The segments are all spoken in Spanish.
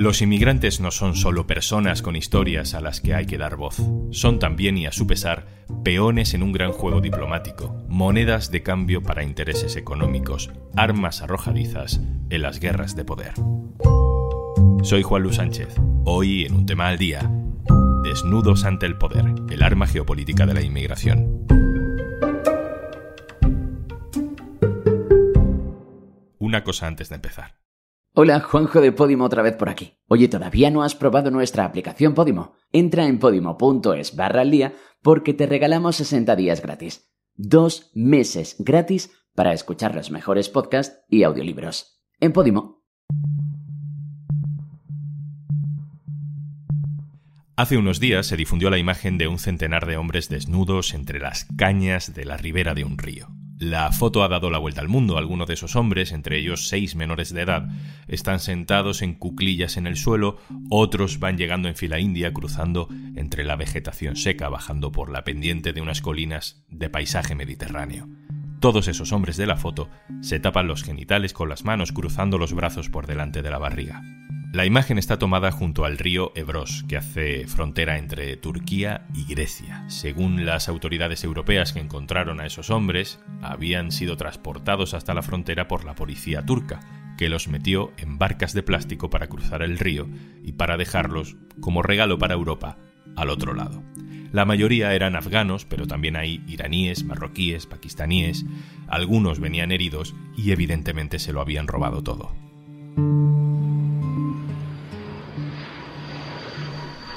Los inmigrantes no son solo personas con historias a las que hay que dar voz, son también y a su pesar peones en un gran juego diplomático, monedas de cambio para intereses económicos, armas arrojadizas en las guerras de poder. Soy Juan Luis Sánchez, hoy en un tema al día, desnudos ante el poder, el arma geopolítica de la inmigración. Una cosa antes de empezar. Hola, Juanjo de Podimo otra vez por aquí. Oye, ¿todavía no has probado nuestra aplicación Podimo? Entra en podimo.es barra al día porque te regalamos 60 días gratis. Dos meses gratis para escuchar los mejores podcasts y audiolibros. En Podimo. Hace unos días se difundió la imagen de un centenar de hombres desnudos entre las cañas de la ribera de un río. La foto ha dado la vuelta al mundo. Algunos de esos hombres, entre ellos seis menores de edad, están sentados en cuclillas en el suelo, otros van llegando en fila india, cruzando entre la vegetación seca, bajando por la pendiente de unas colinas de paisaje mediterráneo. Todos esos hombres de la foto se tapan los genitales con las manos, cruzando los brazos por delante de la barriga. La imagen está tomada junto al río Ebros, que hace frontera entre Turquía y Grecia. Según las autoridades europeas que encontraron a esos hombres, habían sido transportados hasta la frontera por la policía turca, que los metió en barcas de plástico para cruzar el río y para dejarlos, como regalo para Europa, al otro lado. La mayoría eran afganos, pero también hay iraníes, marroquíes, pakistaníes, algunos venían heridos y evidentemente se lo habían robado todo.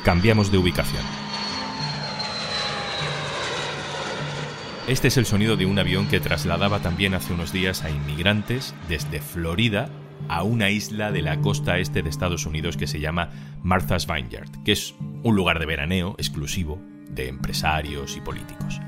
Cambiamos de ubicación. Este es el sonido de un avión que trasladaba también hace unos días a inmigrantes desde Florida a una isla de la costa este de Estados Unidos que se llama Martha's Vineyard, que es un lugar de veraneo exclusivo de empresarios y políticos.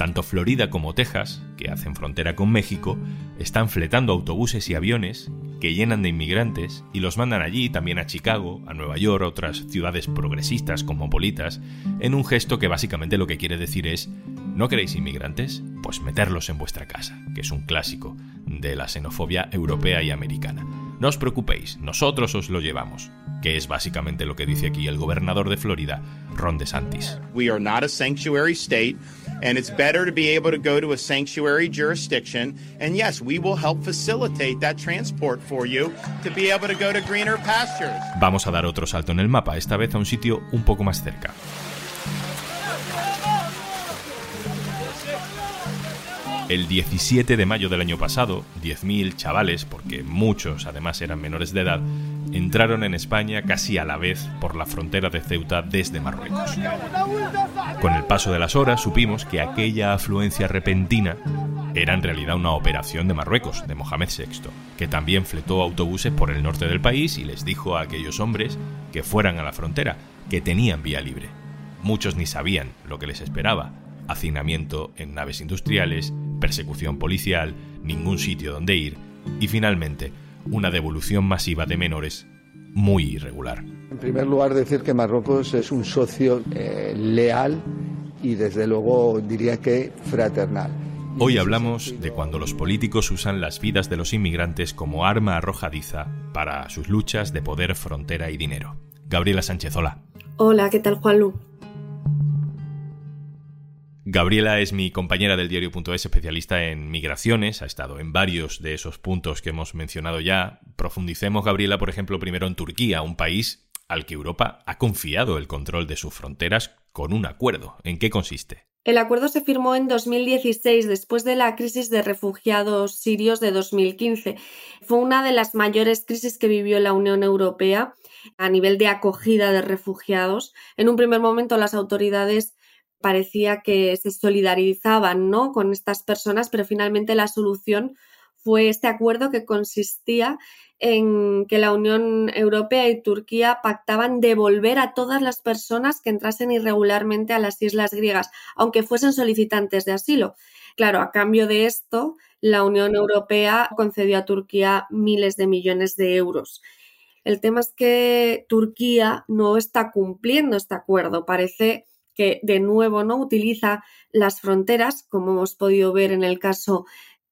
Tanto Florida como Texas, que hacen frontera con México, están fletando autobuses y aviones que llenan de inmigrantes y los mandan allí, también a Chicago, a Nueva York, otras ciudades progresistas cosmopolitas, en un gesto que básicamente lo que quiere decir es, ¿no queréis inmigrantes? Pues meterlos en vuestra casa, que es un clásico de la xenofobia europea y americana. No os preocupéis, nosotros os lo llevamos, que es básicamente lo que dice aquí el gobernador de Florida, Ron DeSantis. We are not a sanctuary state, and it's better to be able to go to a sanctuary jurisdiction. And yes, we will help facilitate that transport for you to be able to go to greener pastures. Vamos a dar otro salto en el mapa, esta vez a un sitio un poco más cerca. El 17 de mayo del año pasado, 10.000 chavales, porque muchos además eran menores de edad, entraron en España casi a la vez por la frontera de Ceuta desde Marruecos. Con el paso de las horas supimos que aquella afluencia repentina era en realidad una operación de Marruecos, de Mohamed VI, que también fletó autobuses por el norte del país y les dijo a aquellos hombres que fueran a la frontera, que tenían vía libre. Muchos ni sabían lo que les esperaba, hacinamiento en naves industriales, persecución policial, ningún sitio donde ir y finalmente una devolución masiva de menores muy irregular. En primer lugar, decir que Marruecos es un socio eh, leal y desde luego diría que fraternal. Hoy hablamos de cuando los políticos usan las vidas de los inmigrantes como arma arrojadiza para sus luchas de poder, frontera y dinero. Gabriela Sánchez, hola. Hola, ¿qué tal, Juanlu? Gabriela es mi compañera del diario.es, especialista en migraciones, ha estado en varios de esos puntos que hemos mencionado ya. Profundicemos, Gabriela, por ejemplo, primero en Turquía, un país al que Europa ha confiado el control de sus fronteras con un acuerdo. ¿En qué consiste? El acuerdo se firmó en 2016, después de la crisis de refugiados sirios de 2015. Fue una de las mayores crisis que vivió la Unión Europea a nivel de acogida de refugiados. En un primer momento las autoridades parecía que se solidarizaban ¿no? con estas personas, pero finalmente la solución fue este acuerdo que consistía en que la Unión Europea y Turquía pactaban devolver a todas las personas que entrasen irregularmente a las islas griegas, aunque fuesen solicitantes de asilo. Claro, a cambio de esto, la Unión Europea concedió a Turquía miles de millones de euros. El tema es que Turquía no está cumpliendo este acuerdo. Parece que de nuevo no utiliza las fronteras, como hemos podido ver en el caso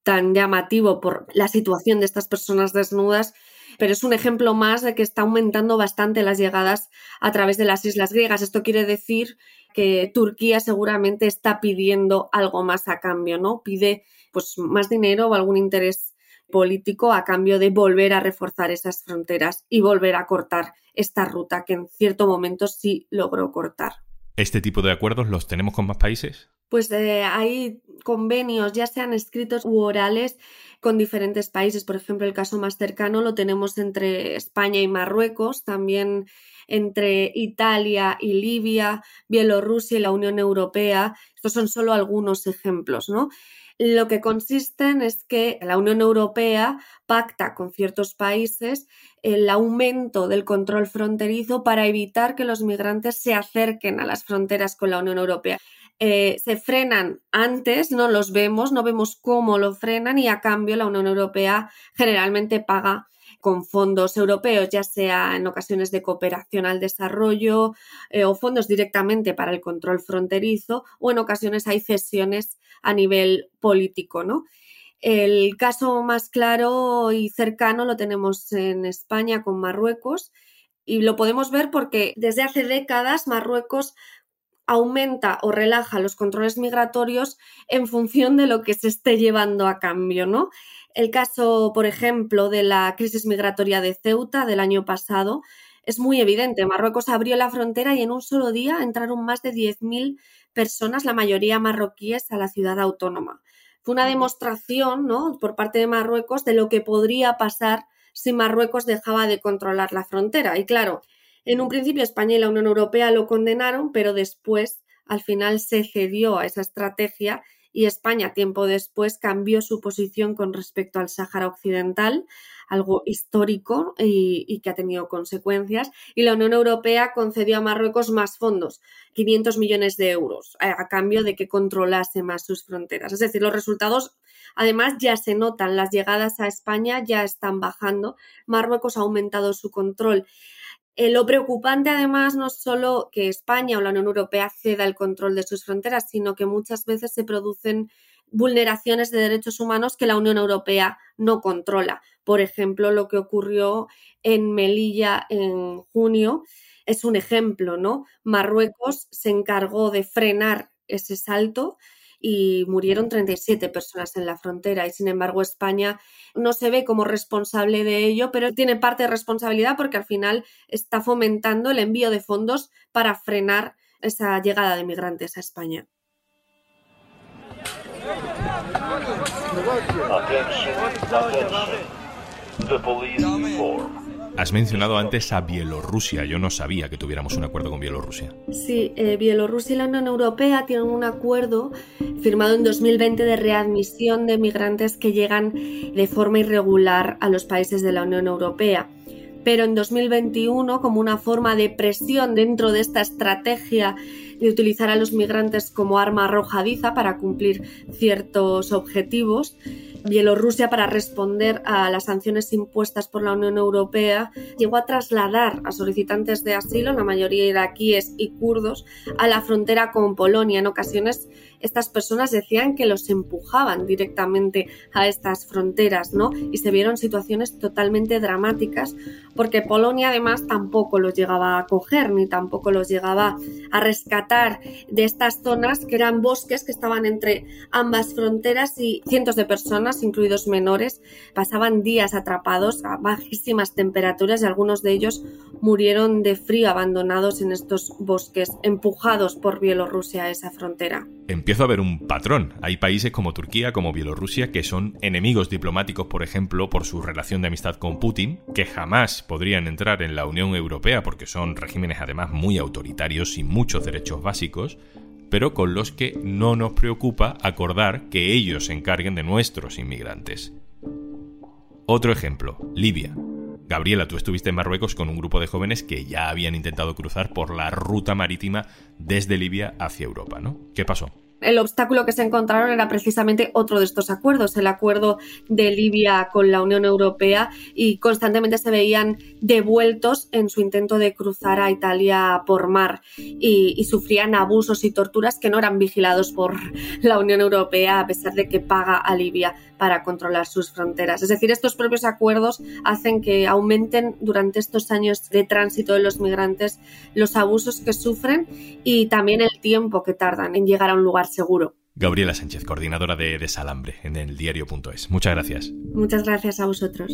tan llamativo por la situación de estas personas desnudas, pero es un ejemplo más de que está aumentando bastante las llegadas a través de las islas griegas. Esto quiere decir que Turquía seguramente está pidiendo algo más a cambio, ¿no? Pide pues más dinero o algún interés político a cambio de volver a reforzar esas fronteras y volver a cortar esta ruta que en cierto momento sí logró cortar. ¿Este tipo de acuerdos los tenemos con más países? Pues eh, hay convenios, ya sean escritos u orales, con diferentes países. Por ejemplo, el caso más cercano lo tenemos entre España y Marruecos, también entre Italia y Libia, Bielorrusia y la Unión Europea. Estos son solo algunos ejemplos, ¿no? Lo que consisten es que la Unión Europea pacta con ciertos países el aumento del control fronterizo para evitar que los migrantes se acerquen a las fronteras con la Unión Europea. Eh, se frenan antes, no los vemos, no vemos cómo lo frenan y a cambio la Unión Europea generalmente paga con fondos europeos, ya sea en ocasiones de cooperación al desarrollo eh, o fondos directamente para el control fronterizo o en ocasiones hay cesiones a nivel político, ¿no? El caso más claro y cercano lo tenemos en España con Marruecos y lo podemos ver porque desde hace décadas Marruecos aumenta o relaja los controles migratorios en función de lo que se esté llevando a cambio, ¿no? El caso, por ejemplo, de la crisis migratoria de Ceuta del año pasado es muy evidente. Marruecos abrió la frontera y en un solo día entraron más de 10.000 personas, la mayoría marroquíes, a la ciudad autónoma. Fue una demostración ¿no? por parte de Marruecos de lo que podría pasar si Marruecos dejaba de controlar la frontera. Y claro, en un principio España y la Unión Europea lo condenaron, pero después al final se cedió a esa estrategia y España tiempo después cambió su posición con respecto al Sáhara Occidental, algo histórico y, que ha tenido consecuencias. Y la Unión Europea concedió a Marruecos más fondos, 500 millones de euros, a, cambio de que controlase más sus fronteras. Es decir, los resultados además ya se notan, las llegadas a España ya están bajando, Marruecos ha aumentado su control. Eh, lo preocupante además no es solo que España o la Unión Europea ceda el control de sus fronteras, sino que muchas veces se producen vulneraciones de derechos humanos que la Unión Europea no controla. Por ejemplo, lo que ocurrió en Melilla en junio es un ejemplo, ¿no? Marruecos se encargó de frenar ese salto y murieron 37 personas en la frontera y sin embargo España no se ve como responsable de ello, pero tiene parte de responsabilidad porque al final está fomentando el envío de fondos para frenar esa llegada de migrantes a España. Has mencionado antes a Bielorrusia. Yo no sabía que tuviéramos un acuerdo con Bielorrusia. Sí, eh, Bielorrusia y la Unión Europea tienen un acuerdo firmado en 2020 de readmisión de migrantes que llegan de forma irregular a los países de la Unión Europea. Pero en 2021, como una forma de presión dentro de esta estrategia de utilizar a los migrantes como arma arrojadiza para cumplir ciertos objetivos, Bielorrusia, para responder a las sanciones impuestas por la Unión Europea, llegó a trasladar a solicitantes de asilo, la mayoría iraquíes y kurdos, a la frontera con Polonia. En ocasiones estas personas decían que los empujaban directamente a estas fronteras, ¿no? Y se vieron situaciones totalmente dramáticas porque Polonia además tampoco los llegaba a acoger ni tampoco los llegaba a rescatar de estas zonas que eran bosques que estaban entre ambas fronteras y cientos de personas, incluidos menores, pasaban días atrapados a bajísimas temperaturas y algunos de ellos murieron de frío abandonados en estos bosques, empujados por Bielorrusia a esa frontera empiezo a ver un patrón. Hay países como Turquía, como Bielorrusia, que son enemigos diplomáticos, por ejemplo, por su relación de amistad con Putin, que jamás podrían entrar en la Unión Europea porque son regímenes además muy autoritarios sin muchos derechos básicos, pero con los que no nos preocupa acordar que ellos se encarguen de nuestros inmigrantes. Otro ejemplo, Libia. Gabriela, tú estuviste en Marruecos con un grupo de jóvenes que ya habían intentado cruzar por la ruta marítima desde Libia hacia Europa, ¿no? ¿Qué pasó? El obstáculo que se encontraron era precisamente otro de estos acuerdos, el acuerdo de Libia con la Unión Europea y constantemente se veían devueltos en su intento de cruzar a Italia por mar y, sufrían abusos y torturas que no eran vigilados por la Unión Europea a pesar de que paga a Libia. Para controlar sus fronteras. Es decir, estos propios acuerdos hacen que aumenten durante estos años de tránsito de los migrantes los abusos que sufren y también el tiempo que tardan en llegar a un lugar seguro. Gabriela Sánchez, coordinadora de Desalambre en el diario.es. Muchas gracias. Muchas gracias a vosotros.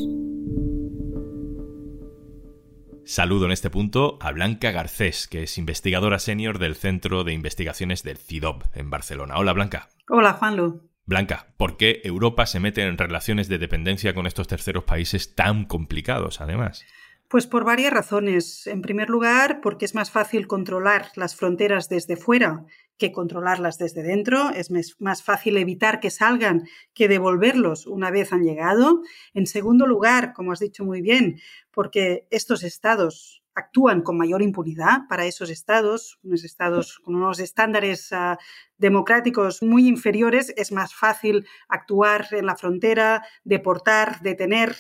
Saludo en este punto a Blanca Garcés, que es investigadora senior del Centro de Investigaciones del CIDOB en Barcelona. Hola, Blanca. Hola, Juanlu. Blanca, ¿por qué Europa se mete en relaciones de dependencia con estos terceros países tan complicados, además? Pues por varias razones. En primer lugar, porque es más fácil controlar las fronteras desde fuera que controlarlas desde dentro. Es más fácil evitar que salgan que devolverlos una vez han llegado. En segundo lugar, como has dicho muy bien, porque estos estados actúan con mayor impunidad para esos estados, unos estados con unos estándares ah, democráticos muy inferiores, es más fácil actuar en la frontera, deportar, detener,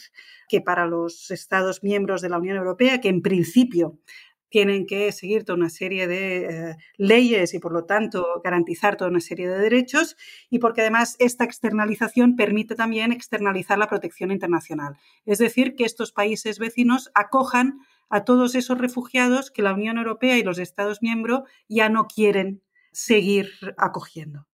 que para los estados miembros de la Unión Europea, que en principio tienen que seguir toda una serie de eh, leyes y, por lo tanto, garantizar toda una serie de derechos y porque además esta externalización permite también externalizar la protección internacional. Es decir, que estos países vecinos acojan a todos esos refugiados que la Unión Europea y los Estados miembros ya no quieren seguir acogiendo.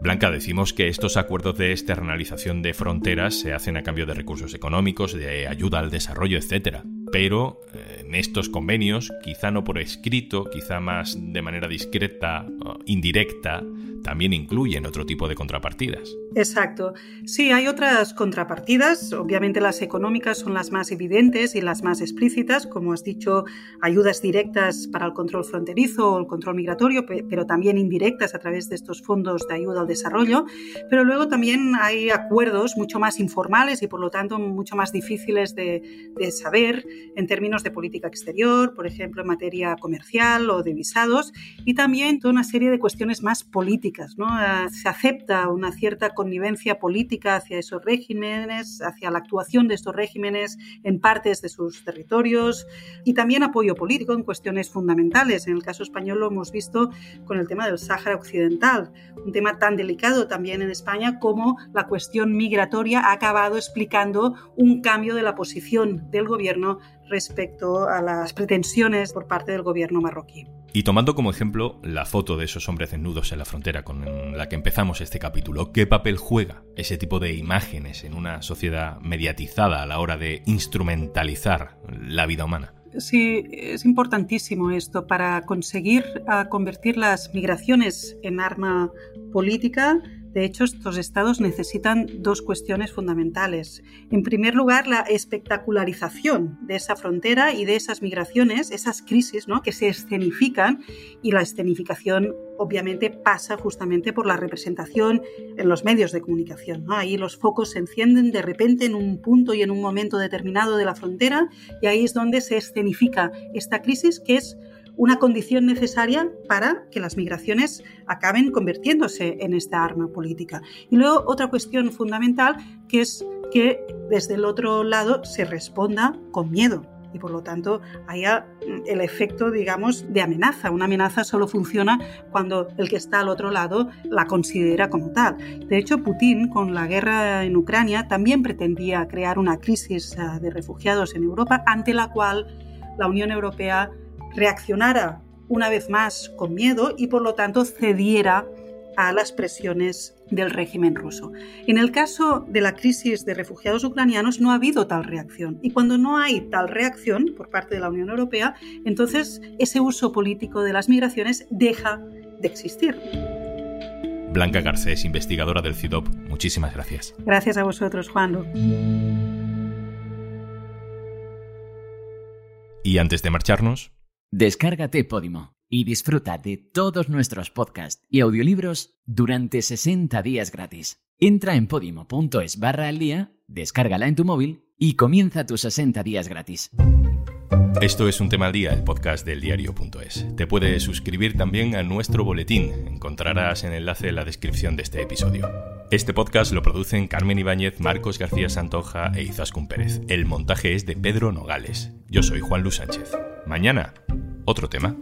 Blanca, decimos que estos acuerdos de externalización de fronteras se hacen a cambio de recursos económicos, de ayuda al desarrollo, etc. Pero eh, en estos convenios, quizá no por escrito, quizá más de manera discreta, indirecta, también incluyen otro tipo de contrapartidas. Exacto. Sí, hay otras contrapartidas. Obviamente las económicas son las más evidentes y las más explícitas, como has dicho, ayudas directas para el control fronterizo o el control migratorio, pero también indirectas a través de estos fondos de ayuda al desarrollo. Pero luego también hay acuerdos mucho más informales y por lo tanto mucho más difíciles de, de saber en términos de política exterior, por ejemplo, en materia comercial o de visados, y también toda una serie de cuestiones más políticas. ¿no? Ah, se acepta una cierta connivencia política hacia esos regímenes, hacia la actuación de estos regímenes en partes de sus territorios y también apoyo político en cuestiones fundamentales. En el caso español lo hemos visto con el tema del Sáhara Occidental, un tema tan delicado también en España como la cuestión migratoria ha acabado explicando un cambio de la posición del gobierno respecto a las pretensiones por parte del gobierno marroquí. Y tomando como ejemplo la foto de esos hombres desnudos en la frontera con la que empezamos este capítulo, ¿qué papel juega ese tipo de imágenes en una sociedad mediatizada a la hora de instrumentalizar la vida humana? Sí, es importantísimo esto para conseguir ah, convertir las migraciones en arma política de hecho, estos estados necesitan dos cuestiones fundamentales. En primer lugar, la espectacularización de esa frontera y de esas migraciones, esas crisis ¿no? que se escenifican y la escenificación obviamente pasa justamente por la representación en los medios de comunicación. Ahí los focos se encienden de repente en un punto y en un momento determinado de la frontera y ahí es donde se escenifica esta crisis que es una condición necesaria para que las migraciones acaben convirtiéndose en esta arma política. Y luego otra cuestión fundamental que es que desde el otro lado se responda con miedo y por lo tanto haya el efecto, digamos, de amenaza. Una amenaza solo funciona cuando el que está al otro lado la considera como tal. De hecho, Putin, con la guerra en Ucrania, también pretendía crear una crisis ah, de refugiados en Europa, ante la cual la Unión Europea reaccionara una vez más con miedo y por lo tanto cediera a las presiones del régimen ruso. En el caso de la crisis de refugiados ucranianos no ha habido tal reacción y cuando no hay tal reacción por parte de la Unión Europea, entonces ese uso político de las migraciones deja de existir. Blanca Garcés, investigadora del CIDOP, muchísimas gracias. Gracias a vosotros, Juan. Y antes de marcharnos, Descárgate Podimo y disfruta de todos nuestros podcasts y audiolibros durante 60 días gratis. Entra en podimo.es barra al día, descárgala en tu móvil y comienza tus 60 días gratis. Esto es un tema al día, el podcast del diario.es. Te puedes suscribir también a nuestro boletín. Encontrarás el enlace en la descripción de este episodio. Este podcast lo producen Carmen Ibáñez, Marcos García Santoja e Izaskun Pérez. El montaje es de Pedro Nogales. Yo soy Juan Luis Sánchez. Mañana, otro tema.